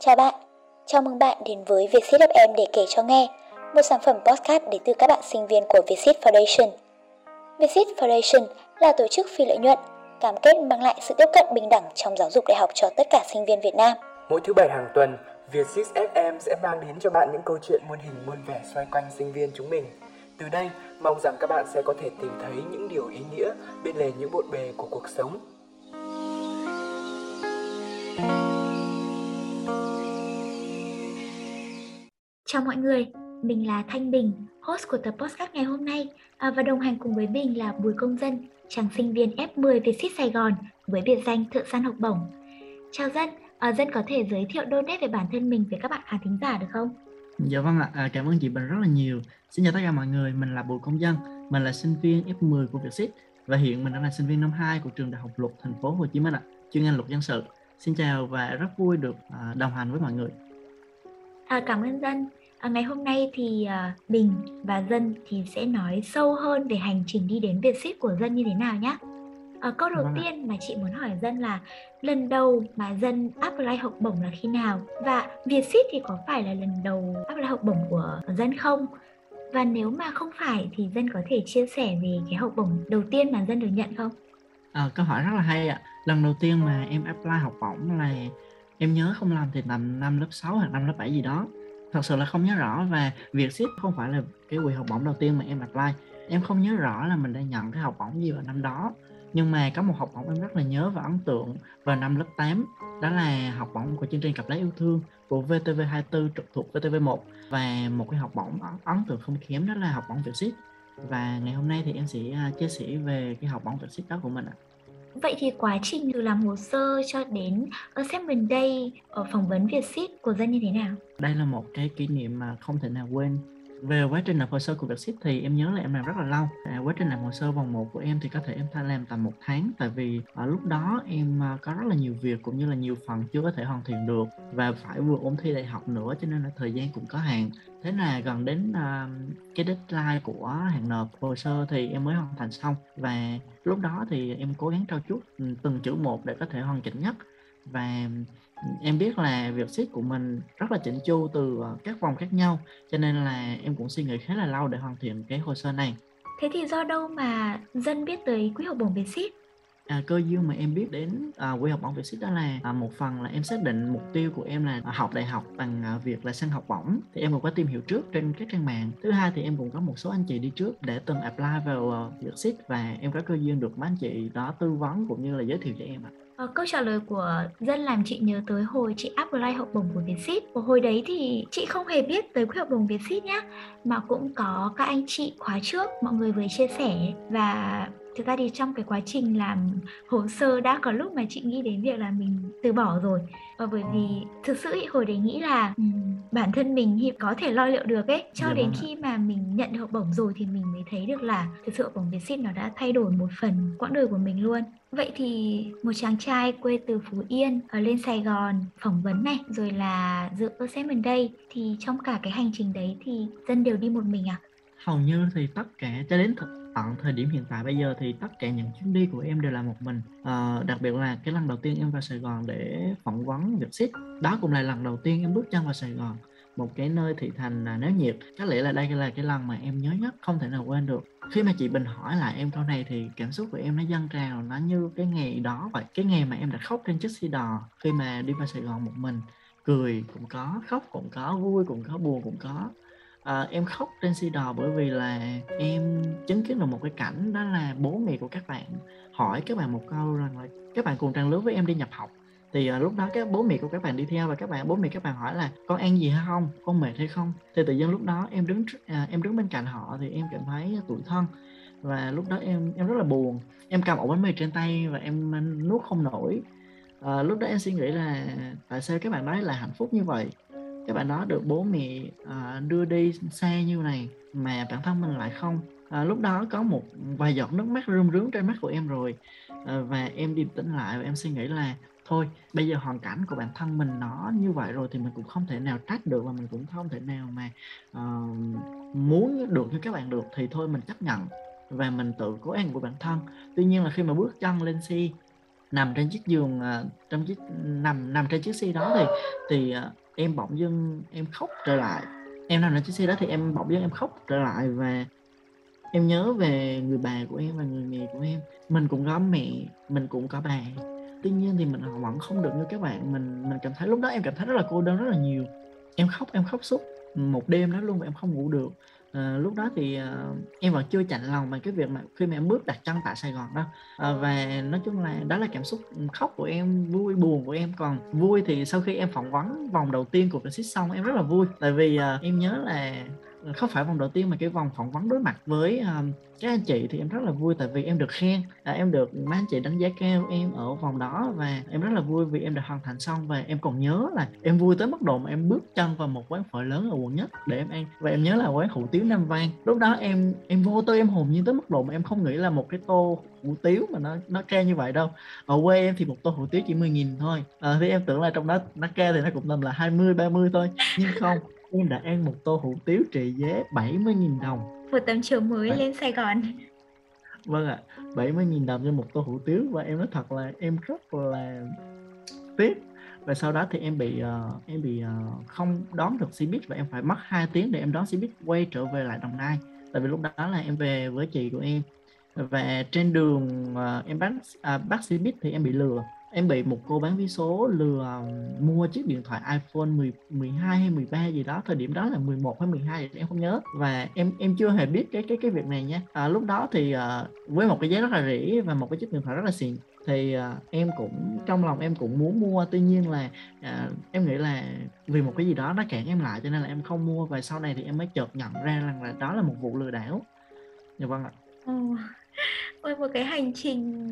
Chào bạn, chào mừng bạn đến với Vietsit FM để kể cho nghe, một sản phẩm podcast đến từ các bạn sinh viên của Vietsit Foundation. Vietsit Foundation là tổ chức phi lợi nhuận, cam kết mang lại sự tiếp cận bình đẳng trong giáo dục đại học cho tất cả sinh viên Việt Nam. Mỗi thứ bảy hàng tuần, Vietsit FM sẽ mang đến cho bạn những câu chuyện muôn hình muôn vẻ xoay quanh sinh viên chúng mình. Từ đây, mong rằng các bạn sẽ có thể tìm thấy những điều ý nghĩa bên lề những bộn bề của cuộc sống. Chào mọi người, mình là Thanh Bình, host của tập podcast ngày hôm nay à, và đồng hành cùng với mình là Bùi Công Dân, chàng sinh viên F10 Vietsit Sài Gòn với biệt danh Thợ săn học bổng. Chào Dân, à, Dân có thể giới thiệu đôi nét về bản thân mình với các bạn khán thính giả được không? Dạ vâng ạ, à, cảm ơn chị Bình rất là nhiều. Xin chào tất cả mọi người, mình là Bùi Công Dân, mình là sinh viên F10 của Vietsit và hiện mình đang là sinh viên năm 2 của trường Đại học Luật Thành phố Hồ Chí Minh ạ, chuyên ngành luật dân sự. Xin chào và rất vui được à, đồng hành với mọi người. À, cảm ơn Dân. À, ngày hôm nay thì à, Bình và Dân thì sẽ nói sâu hơn về hành trình đi đến Vietsit của Dân như thế nào nhé. À, câu đầu Vâng ạ. tiên mà chị muốn hỏi Dân là lần đầu mà Dân apply học bổng là khi nào và Vietsit thì có phải là lần đầu apply học bổng của Dân không? Và nếu mà không phải thì Dân có thể chia sẻ về cái học bổng đầu tiên mà Dân được nhận không? À, câu hỏi rất là hay ạ. Lần đầu tiên mà em apply học bổng là em nhớ không lầm thì tầm năm lớp 6 hoặc năm lớp 7 gì đó. Thật sự là không nhớ rõ và việc ship không phải là cái quỹ học bổng đầu tiên mà em apply. Em không nhớ rõ là mình đã nhận cái học bổng gì vào năm đó. Nhưng mà có một học bổng em rất là nhớ và ấn tượng vào năm lớp 8 đó là học bổng của chương trình Cặp lá Yêu Thương của VTV24 trực thuộc VTV1 và một cái học bổng ấn, tượng không kém đó là học bổng Vietsit và ngày hôm nay thì em sẽ à, chia sẻ về cái học bổng Vietsit đó của mình ạ. Vậy thì quá trình từ làm hồ sơ cho đến ờ, assessment day ở phỏng vấn Vietship của Dân như thế nào? đây là một cái kỷ niệm mà không thể nào quên về quá trình nộp hồ sơ của ship thì em nhớ là em làm rất là lâu. À, quá trình làm hồ sơ vòng 1 của em thì có thể em phải làm tầm một tháng tại vì ở lúc đó em à, có rất là nhiều việc cũng như là nhiều phần chưa có thể hoàn thiện được và phải vừa ôn thi đại học nữa cho nên là thời gian cũng có hạn. Thế là gần đến uh, cái deadline của hạn nộp hồ sơ thì em mới hoàn thành xong và lúc đó thì em cố gắng trao chuốt ừ, từng chữ một để có thể hoàn chỉnh nhất và em biết là việc ship của mình rất là chỉnh chu từ ờ, các vòng khác nhau, cho nên là em cũng suy nghĩ khá là lâu để hoàn thiện cái hồ sơ này. Thế thì do đâu mà Dân biết tới quỹ học bổng ship À, cơ duyên mà em biết đến à, quy học bổng Vietsit đó là à, một phần là em xác định mục tiêu của em là à, học đại học bằng à, việc là săn học bổng. Thì em cũng có tìm hiểu trước trên các trang mạng. Thứ hai thì em cũng có một số anh chị đi trước để từng apply vào à, uh, Vietsit và em có cơ duyên được mấy anh chị đó tư vấn cũng như là giới thiệu cho em ạ. Ờ, câu trả lời của Dân làm chị nhớ tới hồi chị apply học bổng của Vietsit. Hồi đấy thì chị không hề biết tới quỹ học bổng Vietsit nhá, mà cũng có các anh chị khóa trước mọi người vừa chia sẻ. Và thực ra thì trong cái quá trình làm hồ sơ đã có lúc mà chị nghĩ đến việc là mình từ bỏ rồi. Và bởi vì thực sự ý, hồi đấy nghĩ là bản thân mình thì có thể lo liệu được ấy. Cho Dạ đến vâng khi mà mình nhận được học bổng rồi thì mình mới thấy được là thực sự học bổng Vietsit nó đã thay đổi một phần quãng đời của mình luôn. Vậy thì một chàng trai quê từ Phú Yên ở lên Sài Gòn phỏng vấn này rồi là dự assessment day thì trong cả cái hành trình đấy thì dân đều đi một mình à? hầu như thì tất cả cho đến th- tận thời điểm hiện tại bây giờ thì tất cả những chuyến đi của em đều là một mình. À, đặc biệt là cái lần đầu tiên em vào Sài Gòn để phỏng vấn Vietsit đó cũng là lần đầu tiên em bước chân vào Sài Gòn một cái nơi thị thành là náo nhiệt. Có lẽ là đây là cái lần mà em nhớ nhất không thể nào quên được. Khi mà chị Bình hỏi lại em câu này thì cảm xúc của em nó dâng trào nó như cái ngày đó vậy cái ngày mà em đã khóc trên chiếc xe đò khi mà đi vào Sài Gòn một mình. Cười cũng có khóc cũng có vui cũng có buồn cũng có. À, em khóc trên si đò bởi vì là em chứng kiến được một cái cảnh đó là bố mẹ của các bạn hỏi các bạn một câu rằng là các bạn cùng trang lứa với em đi nhập học. Thì à, lúc đó các bố mẹ của các bạn đi theo và các bạn bố mẹ các bạn hỏi là con ăn gì hay không con mệt hay không? Thì tự nhiên lúc đó em đứng à, em đứng bên cạnh họ thì em cảm thấy tủi thân. Và lúc đó em em rất là buồn. Em cầm ổ bánh mì trên tay và em à, nuốt không nổi. À, lúc đó em suy nghĩ là tại sao các bạn nói là hạnh phúc như vậy? Các bạn đó được bố mẹ à, đưa đi xa như này mà bản thân mình lại không. À, lúc đó có một vài giọt nước mắt rơm rướng trên mắt của em rồi. À, và em điềm tĩnh lại và em suy nghĩ là thôi bây giờ hoàn cảnh của bản thân mình nó như vậy rồi thì mình cũng không thể nào trách được và mình cũng không thể nào mà uh, muốn được như các bạn được. Thì thôi mình chấp nhận và mình tự cố gắng của bản thân. Tuy nhiên là khi mà bước chân lên xe nằm trên chiếc giường uh, trong chiếc nằm nằm trên chiếc xe đó thì thì uh, em bỗng dưng em khóc trở lại. Em nằm trên chiếc xe đó thì em bỗng dưng em khóc trở lại và em nhớ về người bà của em và người mẹ của em. Mình cũng có mẹ, mình cũng có bà. Tuy nhiên thì mình vẫn không được như các bạn. Mình mình cảm thấy lúc đó em cảm thấy rất là cô đơn, rất là nhiều. Em khóc em khóc suốt một đêm đó luôn và em không ngủ được à, lúc đó thì à, em vẫn chưa chạnh lòng bằng cái việc mà khi mà em bước đặt chân tại Sài Gòn đó. À, và nói chung là đó là cảm xúc khóc của em vui buồn của em. Còn vui thì sau khi em phỏng vấn vòng đầu tiên của Brexit xong em rất là vui. Tại vì à, em nhớ là Ờ, không phải vòng đầu tiên mà cái vòng phỏng vấn đối mặt với um, các anh chị thì em rất là vui tại vì em được khen. À, em được mấy anh chị đánh giá cao em ở vòng đó và em rất là vui vì em đã hoàn thành xong và em còn nhớ là em vui tới mức độ mà em bước chân vào một quán phở lớn ở quận nhất để em ăn. Và em nhớ là quán hủ tiếu Nam Vang. Lúc đó em em vô tư em hồn nhiên tới mức độ mà em không nghĩ là một cái tô hủ tiếu mà nó nó cao như vậy đâu. Ở quê em thì một tô hủ tiếu chỉ 10 nghìn thôi. À, thì em tưởng là trong đó nó cao thì nó cũng tầm là 20 30 thôi nhưng không em đã ăn một tô hủ tiếu trị giá 70.000 đồng. Một tấm chiếu mới lên Sài Gòn. Vâng ạ à, 70.000 đồng cho một tô hủ tiếu. Và em nói thật là em rất là tiếc. Và sau đó thì em bị uh, em bị uh, không đón được xe buýt và em phải mất 2 tiếng để em đón xe buýt quay trở về lại Đồng Nai. Tại vì lúc đó là em về với chị của em. Và trên đường uh, em bắt uh, bắt xe buýt thì em bị lừa em bị một cô bán vé số lừa mua chiếc điện thoại iPhone 10, 12 hay 13 gì đó thời điểm đó là 11 hay 12 em không nhớ. Và em em chưa hề biết cái cái cái việc này nha. À, lúc đó thì à, với một cái giá rất là rẻ và một cái chiếc điện thoại rất là xịn thì à, em cũng trong lòng em cũng muốn mua. Tuy nhiên là à, em nghĩ là vì một cái gì đó nó cản em lại cho nên là em không mua. Và sau này thì em mới chợt nhận ra rằng là đó là một vụ lừa đảo. Dạ vâng ạ ôi một cái hành trình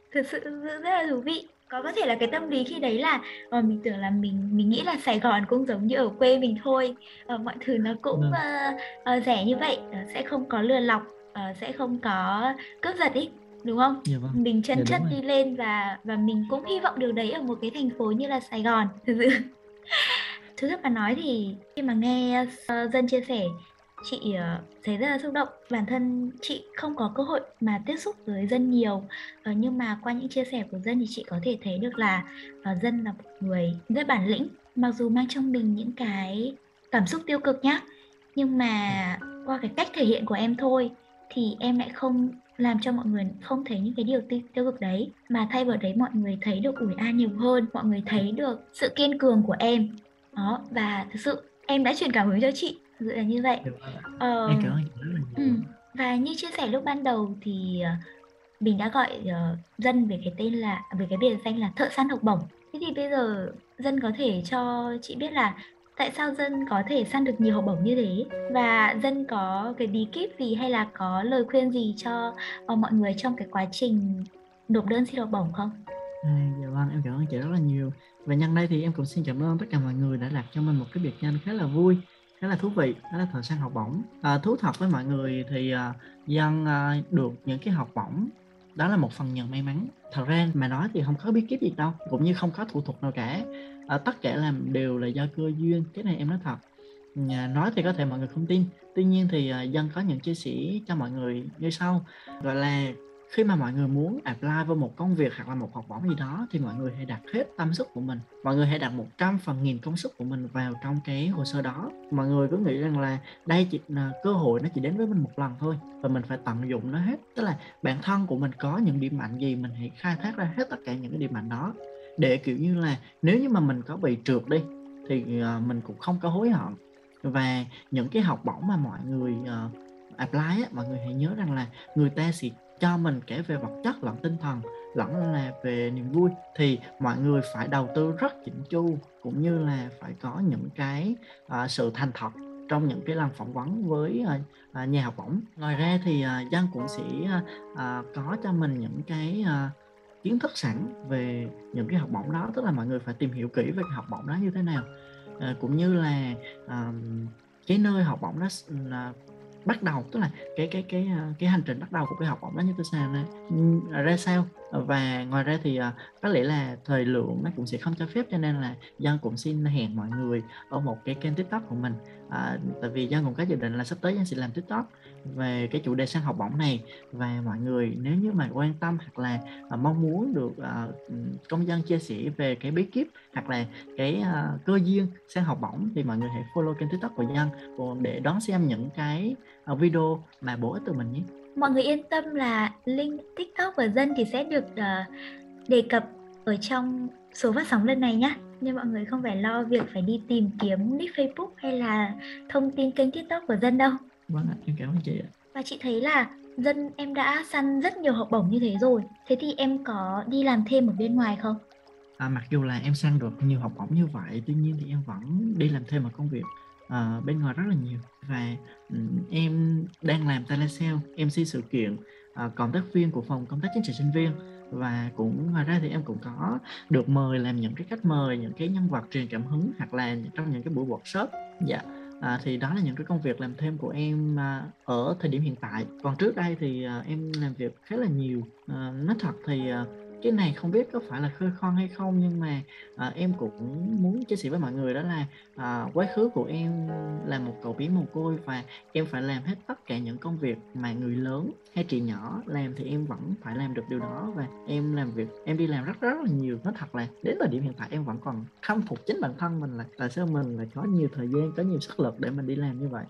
thực sự rất là thú vị có có thể là cái tâm lý khi đấy là uh, mình tưởng là mình mình nghĩ là Sài Gòn cũng giống như ở quê mình thôi uh, mọi thứ nó cũng uh, uh, rẻ như vậy uh, sẽ không có lừa lọc uh, sẽ không có cướp giật ý đúng không? Dạ vâng. Mình chân dạ, chất đi lên và và mình cũng hy vọng điều đấy ở một cái thành phố như là Sài Gòn thực sự. Thứ thật mà nói thì khi mà nghe uh, dân chia sẻ chị ờ, thấy rất là xúc động. Bản thân chị không có cơ hội mà tiếp xúc với dân nhiều. Ờ, nhưng mà qua những chia sẻ của dân thì chị có thể thấy được là ờ, dân là một người rất bản lĩnh. Mặc dù mang trong mình những cái cảm xúc tiêu cực nhá nhưng mà qua cái cách thể hiện của em thôi thì em lại không làm cho mọi người không thấy những cái điều tiêu, tiêu cực đấy. Mà thay vào đấy mọi người thấy được ủi an nhiều hơn mọi người thấy được sự kiên cường của em. Đó và thực sự em đã truyền cảm hứng cho chị dự là như vậy. Ờ, em cảm ơn ừ. và như chia sẻ lúc ban đầu thì uh, mình đã gọi uh, dân về cái tên là về cái biệt danh là thợ săn học bổng. Thế thì bây giờ dân có thể cho chị biết là tại sao dân có thể săn được nhiều học bổng như thế? Và dân có cái bí kíp gì hay là có lời khuyên gì cho uh, mọi người trong cái quá trình nộp đơn xin học bổng không? À, dạ vâng em cảm ơn chị rất là nhiều. Và nhân đây thì em cũng xin cảm ơn tất cả mọi người đã đặt cho mình một cái biệt danh khá là vui khá là thú vị đó là thời gian học bổng. À, thú thật với mọi người thì à, dân à, được những cái học bổng. Đó là một phần nhờ may mắn. Thật ra mà nói thì không có bí kíp gì đâu cũng như không có thủ thuật nào cả. À, tất cả làm đều là do cơ duyên cái này em nói thật. À, nói thì có thể mọi người không tin. Tuy nhiên thì à, dân có những chia sẻ cho mọi người như sau. Gọi là khi mà mọi người muốn apply vào một công việc hoặc là một học bổng gì đó thì mọi người hãy đặt hết tâm sức của mình. Mọi người hãy đặt một trăm phần nghìn công sức của mình vào trong cái hồ sơ đó. Mọi người cứ nghĩ rằng là đây chỉ là cơ hội nó chỉ đến với mình một lần thôi và mình phải tận dụng nó hết. Tức là bản thân của mình có những điểm mạnh gì mình hãy khai thác ra hết tất cả những cái điểm mạnh đó. Để kiểu như là nếu như mà mình có bị trượt đi thì ờ, mình cũng không có hối hận. Và những cái học bổng mà mọi người ờ, apply á, mọi người hãy nhớ rằng là người ta sẽ cho mình kể về vật chất lẫn tinh thần lẫn là về niềm vui thì mọi người phải đầu tư rất chỉnh chu cũng như là phải có những cái uh, sự thành thật trong những cái lần phỏng vấn với uh, nhà học bổng. Ngoài ra thì uh, Giang cũng sẽ uh, có cho mình những cái uh, kiến thức sẵn về những cái học bổng đó tức là mọi người phải tìm hiểu kỹ về cái học bổng đó như thế nào. Uh, cũng như là uh, cái nơi học bổng đó uh, bắt đầu, tức là cái cái cái à, cái hành trình bắt đầu của cái học bổng đó như tôi sao ừ, ra sao? Và ngoài ra thì ờ, có lẽ là thời lượng nó cũng sẽ không cho phép cho nên là dân cũng xin hẹn mọi người ở một cái kênh tiktok của mình. À, tại vì dân cũng có dự định là sắp tới dân sẽ làm tiktok về cái chủ đề sang học bổng này. Và mọi người nếu như mà quan tâm hoặc là à, mong muốn được à, công dân chia sẻ về cái bí kíp hoặc là cái à, cơ duyên sang học bổng thì mọi người hãy follow kênh tiktok của dân để đón xem những cái video mà bổ ích từ mình nhé mọi người yên tâm là link tiktok của dân thì sẽ được uh, đề cập ở trong số phát sóng lần này nhé nên mọi người không phải lo việc phải đi tìm kiếm nick facebook hay là thông tin kênh tiktok của dân đâu. Vâng ạ em cảm ơn chị ạ. Và chị thấy là dân em đã săn rất nhiều học bổng như thế rồi. Thế thì em có đi làm thêm ở bên ngoài không? À, mặc dù là em săn được nhiều học bổng như vậy tuy nhiên thì em vẫn đi làm thêm một công việc uh, bên ngoài rất là nhiều. Và um, em đang làm telesale MC sự kiện uh, cộng tác viên của phòng công tác chính trị sinh viên. Và cũng ngoài ra thì em cũng có được mời làm những cái khách mời những cái nhân vật truyền cảm hứng hoặc là trong những cái buổi workshop. Dạ à, thì đó là những cái công việc làm thêm của em à, ở thời điểm hiện tại. Còn trước đây thì à, em làm việc khá là nhiều. À, nói thật thì à, cái này không biết có phải là khơi khoan hay không nhưng mà à, em cũng muốn chia sẻ với mọi người đó là à, quá khứ của em là một cậu bé mồ côi và em phải làm hết tất cả những công việc mà người lớn hay chị nhỏ làm thì em vẫn phải làm được điều đó và em làm việc em đi làm rất rất là nhiều. Nó thật là đến thời điểm hiện tại em vẫn còn khâm phục chính bản thân mình là tại sao mình lại có nhiều thời gian có nhiều sức lực để mình đi làm như vậy?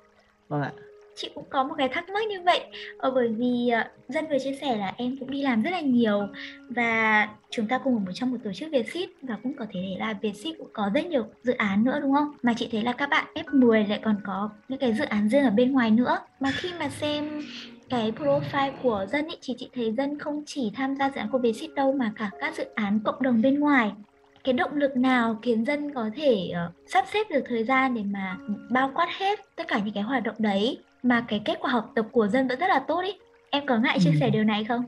Vâng ạ chị cũng có một cái thắc mắc như vậy. Ờ, bởi vì uh, dân vừa chia sẻ là em cũng đi làm rất là nhiều và chúng ta cùng ở một trong một tổ chức Vietship và cũng có thể là Vietship cũng có rất nhiều dự án nữa đúng không? Mà chị thấy là các bạn F10 lại còn có những cái dự án riêng ở bên ngoài nữa. Mà khi mà xem cái profile của dân ý, thì chị thấy dân không chỉ tham gia dự án của Vietship đâu mà cả các dự án cộng đồng bên ngoài. Cái động lực nào khiến dân có thể uh, sắp xếp được thời gian để mà bao quát hết tất cả những cái hoạt động đấy? Mà cái kết quả học tập của dân vẫn rất là tốt ý. Em có ngại chia ừ. sẻ điều này không?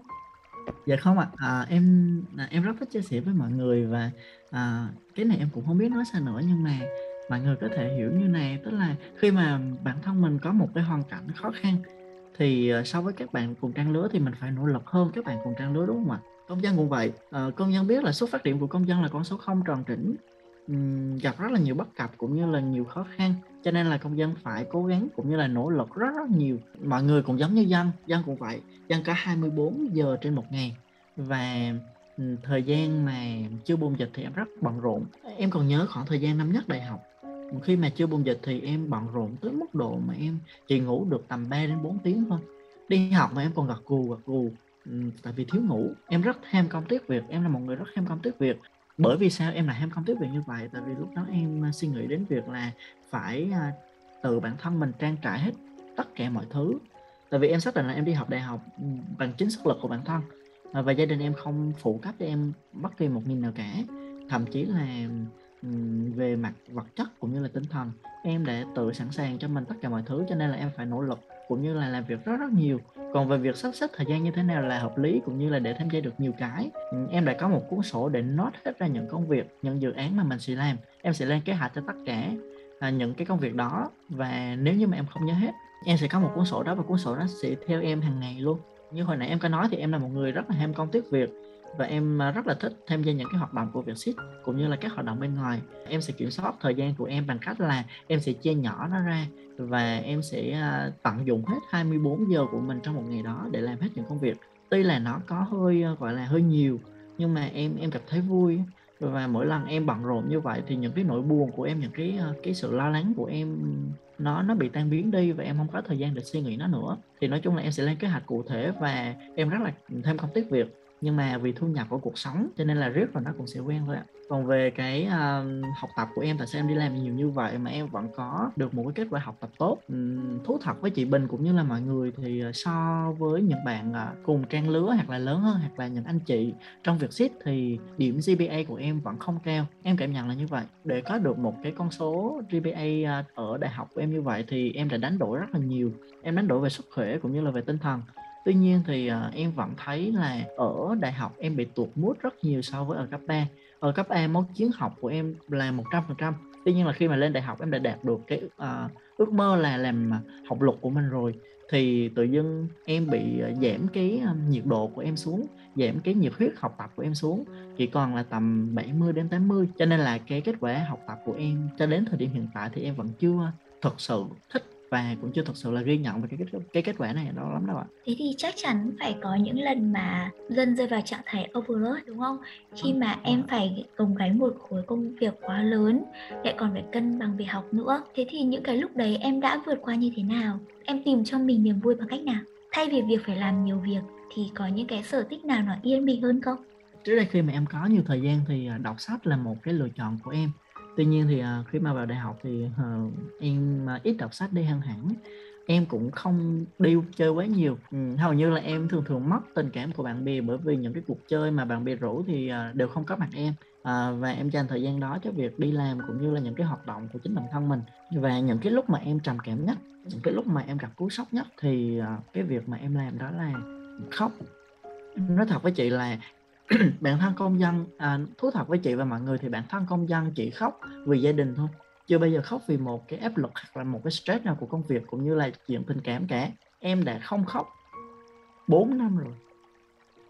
Dạ không ạ. À, em à, em rất thích chia sẻ với mọi người và à, cái này em cũng không biết nói sao nữa nhưng mà mọi người có thể hiểu như này. Tức là khi mà bản thân mình có một cái hoàn cảnh khó khăn thì à, so với các bạn cùng trang lứa thì mình phải nỗ lực hơn. Các bạn cùng trang lứa đúng không ạ? Công dân cũng vậy. À, công dân biết là số phát điểm của công dân là con số không tròn chỉnh gặp rất là nhiều bất cập cũng như là nhiều khó khăn, cho nên là công dân phải cố gắng cũng như là nỗ lực rất rất nhiều. Mọi người cũng giống như dân dân cũng vậy, dân cả 24 giờ trên một ngày. Và thời gian mà chưa bùng dịch thì em rất bận rộn. Em còn nhớ khoảng thời gian năm nhất đại học, khi mà chưa bùng dịch thì em bận rộn tới mức độ mà em chỉ ngủ được tầm 3 đến 4 tiếng thôi. Đi học mà em còn gật gù gật gù tại vì thiếu ngủ. Em rất ham công tiếc việc, em là một người rất ham công tiếc việc bởi vì sao em lại ham công tiếp việc như vậy? Tại vì lúc đó em à, suy nghĩ đến việc là phải à, từ bản thân mình trang trải hết tất cả mọi thứ. Tại vì em xác định là em đi học đại học ừ, bằng chính sức lực của bản thân à, và gia đình em không phụ cấp cho em bất kỳ một nghìn nào cả. Thậm chí là ừ, về mặt vật chất cũng như là tinh thần, em đã tự sẵn sàng cho mình tất cả mọi thứ, cho nên là em phải nỗ lực cũng như là làm việc rất rất nhiều. Còn về việc sắp xếp thời gian như thế nào là hợp lý cũng như là để tham gia được nhiều cái ừ, em đã có một cuốn sổ để note hết ra những công việc những dự án mà mình sẽ làm. Em sẽ lên kế hoạch cho tất cả à, những cái công việc đó và nếu như mà em không nhớ hết em sẽ có một cuốn sổ đó và cuốn sổ đó sẽ theo em hàng ngày luôn. Như hồi nãy em có nói thì em là một người rất là ham công tiếc việc và em à, rất là thích tham gia những cái hoạt động của Vietsit cũng như là các hoạt động bên ngoài. Em sẽ kiểm soát thời gian của em bằng cách là em sẽ chia nhỏ nó ra và em sẽ à, tận dụng hết 24 giờ của mình trong một ngày đó để làm hết những công việc. Tuy là nó có hơi à, gọi là hơi nhiều, nhưng mà em em cảm thấy vui. Và mỗi lần em bận rộn như vậy thì những cái nỗi buồn của em, những cái cái sự lo lắng của em, nó nó bị tan biến đi và em không có thời gian để suy nghĩ nó nữa. Thì nói chung là em sẽ lên kế hoạch cụ thể và em rất là thêm công tiếc việc nhưng mà vì thu nhập của cuộc sống cho nên là riết rồi nó cũng sẽ quen thôi ạ. Còn về cái uh, học tập của em tại sao em đi làm nhiều như vậy mà em vẫn có được một cái kết quả học tập tốt? Thú thật với chị Bình cũng như là mọi người thì ờ, so với những bạn uh, ờ, cùng trang lứa hoặc là lớn hơn hoặc là những anh chị trong việc ship thì điểm GPA của em vẫn không cao. Em cảm nhận là như vậy. Để có được một cái con số GPA uh, ở đại học của em như vậy thì em đã đánh đổi rất là nhiều. Em đánh đổi về sức khỏe cũng như là về tinh thần tuy nhiên thì uh, em vẫn thấy là ở đại học em bị tuột mút rất nhiều so với ở cấp 3 ở cấp A mốt chiến học của em là 100% tuy nhiên là khi mà lên đại học em đã đạt được cái uh, ước mơ là làm ờ, học luật của mình rồi thì tự dưng em bị giảm cái nhiệt độ của em xuống giảm cái nhiệt huyết học tập của em xuống chỉ còn là tầm 70 đến 80 cho nên là cái kết quả học tập của em cho đến thời điểm hiện tại thì em vẫn chưa thật sự thích và cũng chưa thật sự là ghi nhận về cái kết cái kết quả này đó lắm đâu ạ. Thế thì chắc chắn phải có những lần mà dân rơi vào trạng thái overload đúng không? Khi mà em phải gồng gánh một khối công việc quá lớn, lại còn phải cân bằng việc học nữa. Thế thì những cái lúc đấy em đã vượt qua như thế nào? Em tìm cho mình niềm vui bằng cách nào? Thay vì việc phải làm nhiều việc thì có những cái sở thích nào nó yên bình hơn không? Trước đây khi mà em có nhiều thời gian thì à, đọc sách là một cái lựa chọn của em tuy nhiên thì uh, khi mà vào đại học thì uh, em uh, ít đọc sách đi hơn hẳn. Em cũng không đi chơi quá nhiều. Ừ, hầu như là em thường thường mất tình cảm của bạn bè bởi vì những cái cuộc chơi mà bạn bè rủ thì uh, đều không có mặt em. À, và em dành thời gian đó cho việc đi làm cũng như là những cái hoạt động của chính bản thân mình. Và những cái lúc mà em trầm cảm nhất những cái lúc mà em gặp cú sốc nhất thì uh, cái việc mà em làm đó là khóc. Nói thật với chị là bạn thân công dân à, thú thật với chị và mọi người thì bạn thân công dân chị khóc vì gia đình thôi. Chưa bao giờ khóc vì một cái áp lực hoặc là một cái stress nào của công việc cũng như là chuyện tình cảm cả. Em đã không khóc 4 năm rồi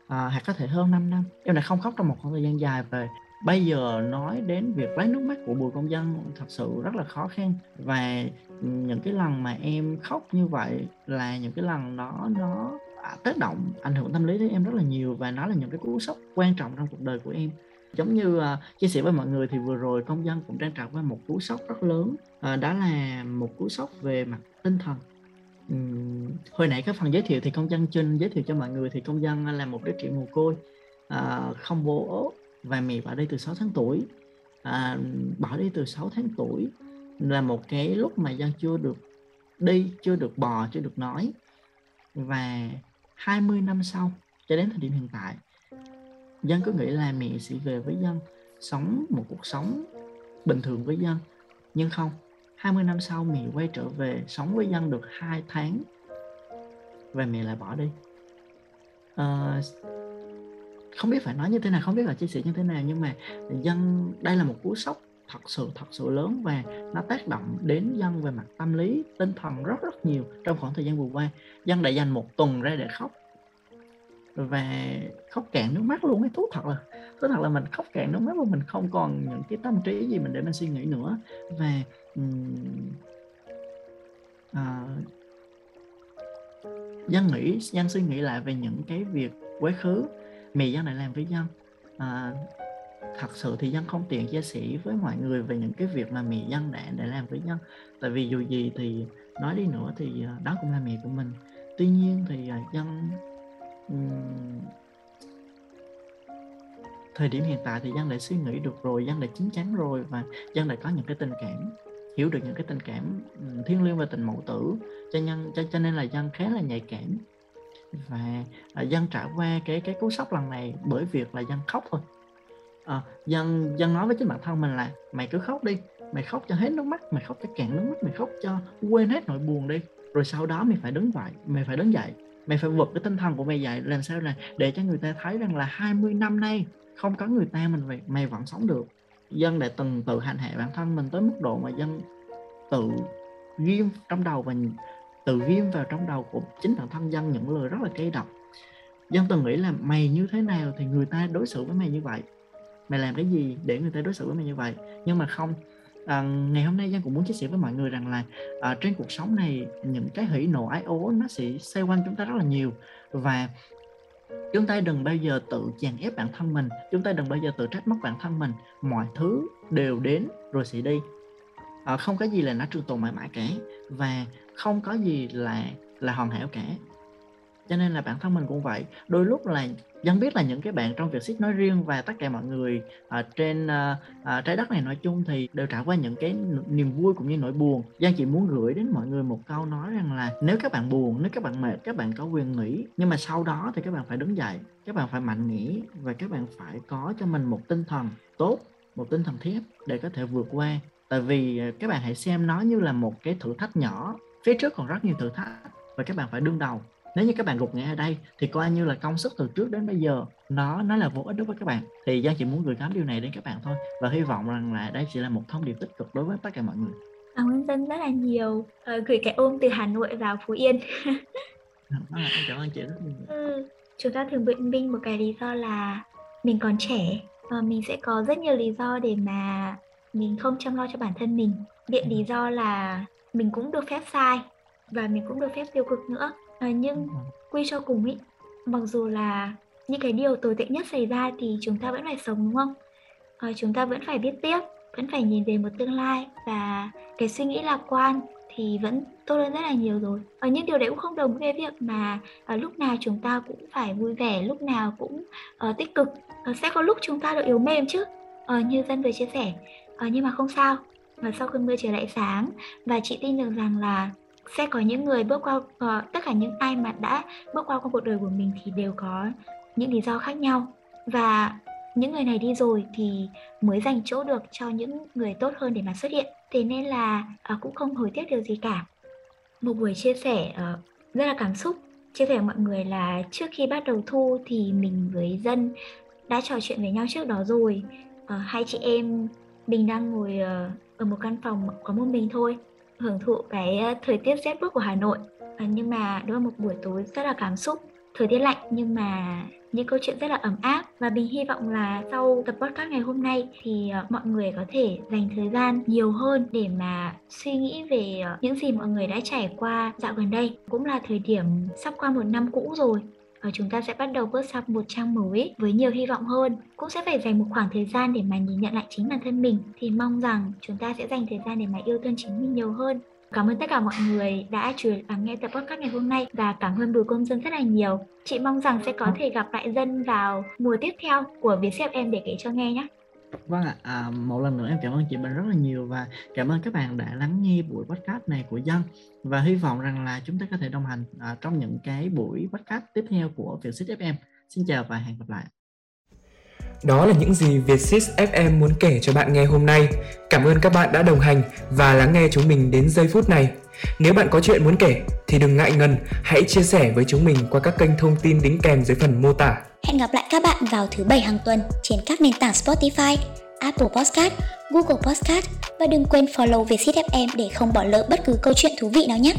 à, hoặc có thể hơn 5 năm. Em đã không khóc trong một khoảng thời gian dài về bây giờ nói đến việc lấy nước mắt của bùi công dân thật sự rất là khó khăn. Và những cái lần mà em khóc như vậy là những cái lần đó nó À, tác động ảnh hưởng tâm lý đến em rất là nhiều và nó là những cái cú sốc quan trọng trong cuộc đời của em. Giống như uh, chia sẻ với mọi người thì vừa rồi công dân cũng đang trải qua một cú sốc rất lớn uh, đó là một cú sốc về mặt tinh thần. Um, hồi nãy cái phần giới thiệu thì công dân trên giới thiệu cho mọi người thì công dân là một đứa trẻ mồ côi uh, không bố và mẹ bỏ đi từ 6 tháng tuổi uh, bỏ đi từ 6 tháng tuổi là một cái lúc mà dân chưa được đi chưa được bò chưa được nói. Và 20 năm sau cho đến thời điểm hiện tại dân cứ nghĩ là mẹ sẽ về với dân sống một cuộc sống bình thường với dân. Nhưng không 20 năm sau mẹ quay trở về sống với dân được 2 tháng và mẹ lại bỏ đi. À, không biết phải nói như thế nào không biết là chia sẻ như thế nào nhưng mà dân đây là một cú sốc thật sự thật sự lớn và nó tác động đến dân về mặt tâm lý tinh thần rất rất nhiều trong khoảng thời gian vừa qua. Dân đã dành một tuần ra để khóc. Và khóc cạn nước mắt luôn ấy thú thật là thú thật là mình khóc cạn nước mắt và mình không còn những cái tâm trí gì mình để mình suy nghĩ nữa. Và um, uh, dân nghĩ dân suy nghĩ lại về những cái việc quá khứ. Mẹ dân lại làm với dân. À, thật sự thì dân không tiện chia sẻ với mọi người về những cái việc mà mẹ dân đã để làm với dân. Tại vì dù gì thì nói đi nữa thì ờ, đó cũng là mẹ của mình. Tuy nhiên thì ờ, dân um, thời điểm hiện tại thì dân đã suy nghĩ được rồi dân đã chín chắn rồi và dân đã có những cái tình cảm hiểu được những cái tình cảm thiêng liêng và tình mẫu tử. Cho nhân cho, cho nên là dân khá là nhạy cảm. Và ờ, dân trải qua cái cái cú sốc lần này bởi việc là dân khóc thôi à, dân dân nói với chính bản thân mình là mày cứ khóc đi mày khóc cho hết nước mắt mày khóc cho cạn nước mắt mày khóc cho quên hết nỗi buồn đi. Rồi sau đó mày phải đứng dậy mày phải đứng dậy mày phải vượt cái tinh thần của mày dậy làm sao là để cho người ta thấy rằng là 20 năm nay không có người ta mình vậy mày vẫn sống được. Dân đã từng tự hành hạ bản thân mình tới mức độ mà dân tự ghim trong đầu và tự ghim vào trong đầu của chính bản thân dân những lời rất là cay độc. Dân từng nghĩ là mày như thế nào thì người ta đối xử với mày như vậy? Mày làm cái gì để người ta đối xử với mày như vậy? Nhưng mà không à, ngày hôm nay Giang cũng muốn chia sẻ với mọi người rằng là à, trên cuộc sống này những cái hỉ nộ ái ố nó sẽ xoay quanh chúng ta rất là nhiều. Và chúng ta đừng bao giờ tự chèn ép bản thân mình chúng ta đừng bao giờ tự trách móc bản thân mình. Mọi thứ đều đến rồi sẽ đi. À, không có gì là nó trường tồn mãi mãi cả. Và không có gì là là hoàn hảo cả cho nên là bản thân mình cũng vậy. Đôi lúc là dân biết là những cái bạn trong việc ship nói riêng và tất cả mọi người ở trên uh, trái đất này nói chung thì đều trải qua những cái niềm vui cũng như nỗi buồn. Giang chỉ muốn gửi đến mọi người một câu nói rằng là nếu các bạn buồn nếu các bạn mệt các bạn có quyền nghỉ nhưng mà sau đó thì các bạn phải đứng dậy các bạn phải mạnh mẽ và các bạn phải có cho mình một tinh thần tốt một tinh thần thép để có thể vượt qua. Tại vì ờ, các bạn hãy xem nó như là một cái thử thách nhỏ. Phía trước còn rất nhiều thử thách và các bạn phải đương đầu nếu như các bạn gục ngã ở đây thì coi như là công sức từ trước đến bây giờ nó nó là vô ích đối với các bạn thì Giang chỉ muốn gửi gắm điều này đến các bạn thôi và hy vọng rằng là đây chỉ là một thông điệp tích cực đối với tất cả mọi người Cảm ơn Dân rất là nhiều. Ờ, gửi cái ôm từ Hà Nội vào Phú Yên. à, em cảm ơn chị rất nhiều. Ừ, chúng ta thường biện minh một cái lý do là mình còn trẻ và mình sẽ có rất nhiều lý do để mà mình không chăm lo cho bản thân mình. Biện lý do là mình cũng được phép sai và mình cũng được phép tiêu cực nữa. À, nhưng quy cho cùng ý, mặc dù là những cái điều tồi tệ nhất xảy ra thì chúng ta vẫn phải sống đúng không? À, chúng ta vẫn phải biết tiếp, vẫn phải nhìn về một tương lai và cái suy nghĩ lạc quan thì vẫn tốt hơn rất là nhiều rồi. Ở những điều đấy cũng không đồng với việc mà ở lúc nào chúng ta cũng phải vui vẻ lúc nào cũng uh, tích cực. Uh, sẽ có lúc chúng ta được yếu mềm chứ. Uh, như dân vừa chia sẻ. Uh, nhưng mà không sao. Và sau cơn mưa trời lại sáng và chị tin được rằng là sẽ có những người bước qua uh, tất cả những ai mà đã bước qua cuộc đời của mình thì đều có những lý do khác nhau. Và những người này đi rồi thì mới dành chỗ được cho những người tốt hơn để mà xuất hiện. Thế nên là uh, cũng không hối tiếc điều gì cả. Một buổi chia sẻ uh, rất là cảm xúc. Chia sẻ với mọi người là trước khi bắt đầu thu thì mình với dân đã trò chuyện với nhau trước đó rồi. Uh, hai chị em mình đang ngồi uh, ở một căn phòng có một mình thôi hưởng thụ cái ờ, thời tiết rét buốt của Hà Nội. À, nhưng mà đó là một buổi tối rất là cảm xúc. Thời tiết lạnh nhưng mà những câu chuyện rất là ấm áp. Và mình hy vọng là sau tập podcast ngày hôm nay thì ờ, mọi người có thể dành thời gian nhiều hơn để mà suy nghĩ về những gì mọi người đã trải qua dạo gần đây. Cũng là thời điểm sắp qua một năm cũ rồi và chúng ta sẽ bắt đầu bước sang một trang mới với nhiều hy vọng hơn cũng sẽ phải dành một khoảng thời gian để mà nhìn nhận lại chính bản thân mình thì mong rằng chúng ta sẽ dành thời gian để mà yêu thương chính mình nhiều hơn Cảm ơn tất cả mọi người đã chú lắng nghe tập podcast ngày hôm nay và cảm ơn Bùi Công Dân rất là nhiều. Chị mong rằng sẽ có thể gặp lại Dân vào mùa tiếp theo của Vietjet em để kể cho nghe nhé. Vâng ạ, à, một lần nữa em cảm ơn chị Bình rất là nhiều và cảm ơn các bạn đã lắng nghe buổi podcast này của Dân và hy vọng rằng là chúng ta có thể đồng hành à, trong những cái buổi podcast tiếp theo của Vietjet FM. Xin chào và hẹn gặp lại. Đó là những gì Vietsis FM muốn kể cho bạn nghe hôm nay. Cảm ơn các bạn đã đồng hành và lắng nghe chúng mình đến giây phút này. Nếu bạn có chuyện muốn kể thì đừng ngại ngần, hãy chia sẻ với chúng mình qua các kênh thông tin đính kèm dưới phần mô tả. Hẹn gặp lại các bạn vào thứ bảy hàng tuần trên các nền tảng Spotify, Apple Podcast, Google Podcast và đừng quên follow Vietsit FM để không bỏ lỡ bất cứ câu chuyện thú vị nào nhé.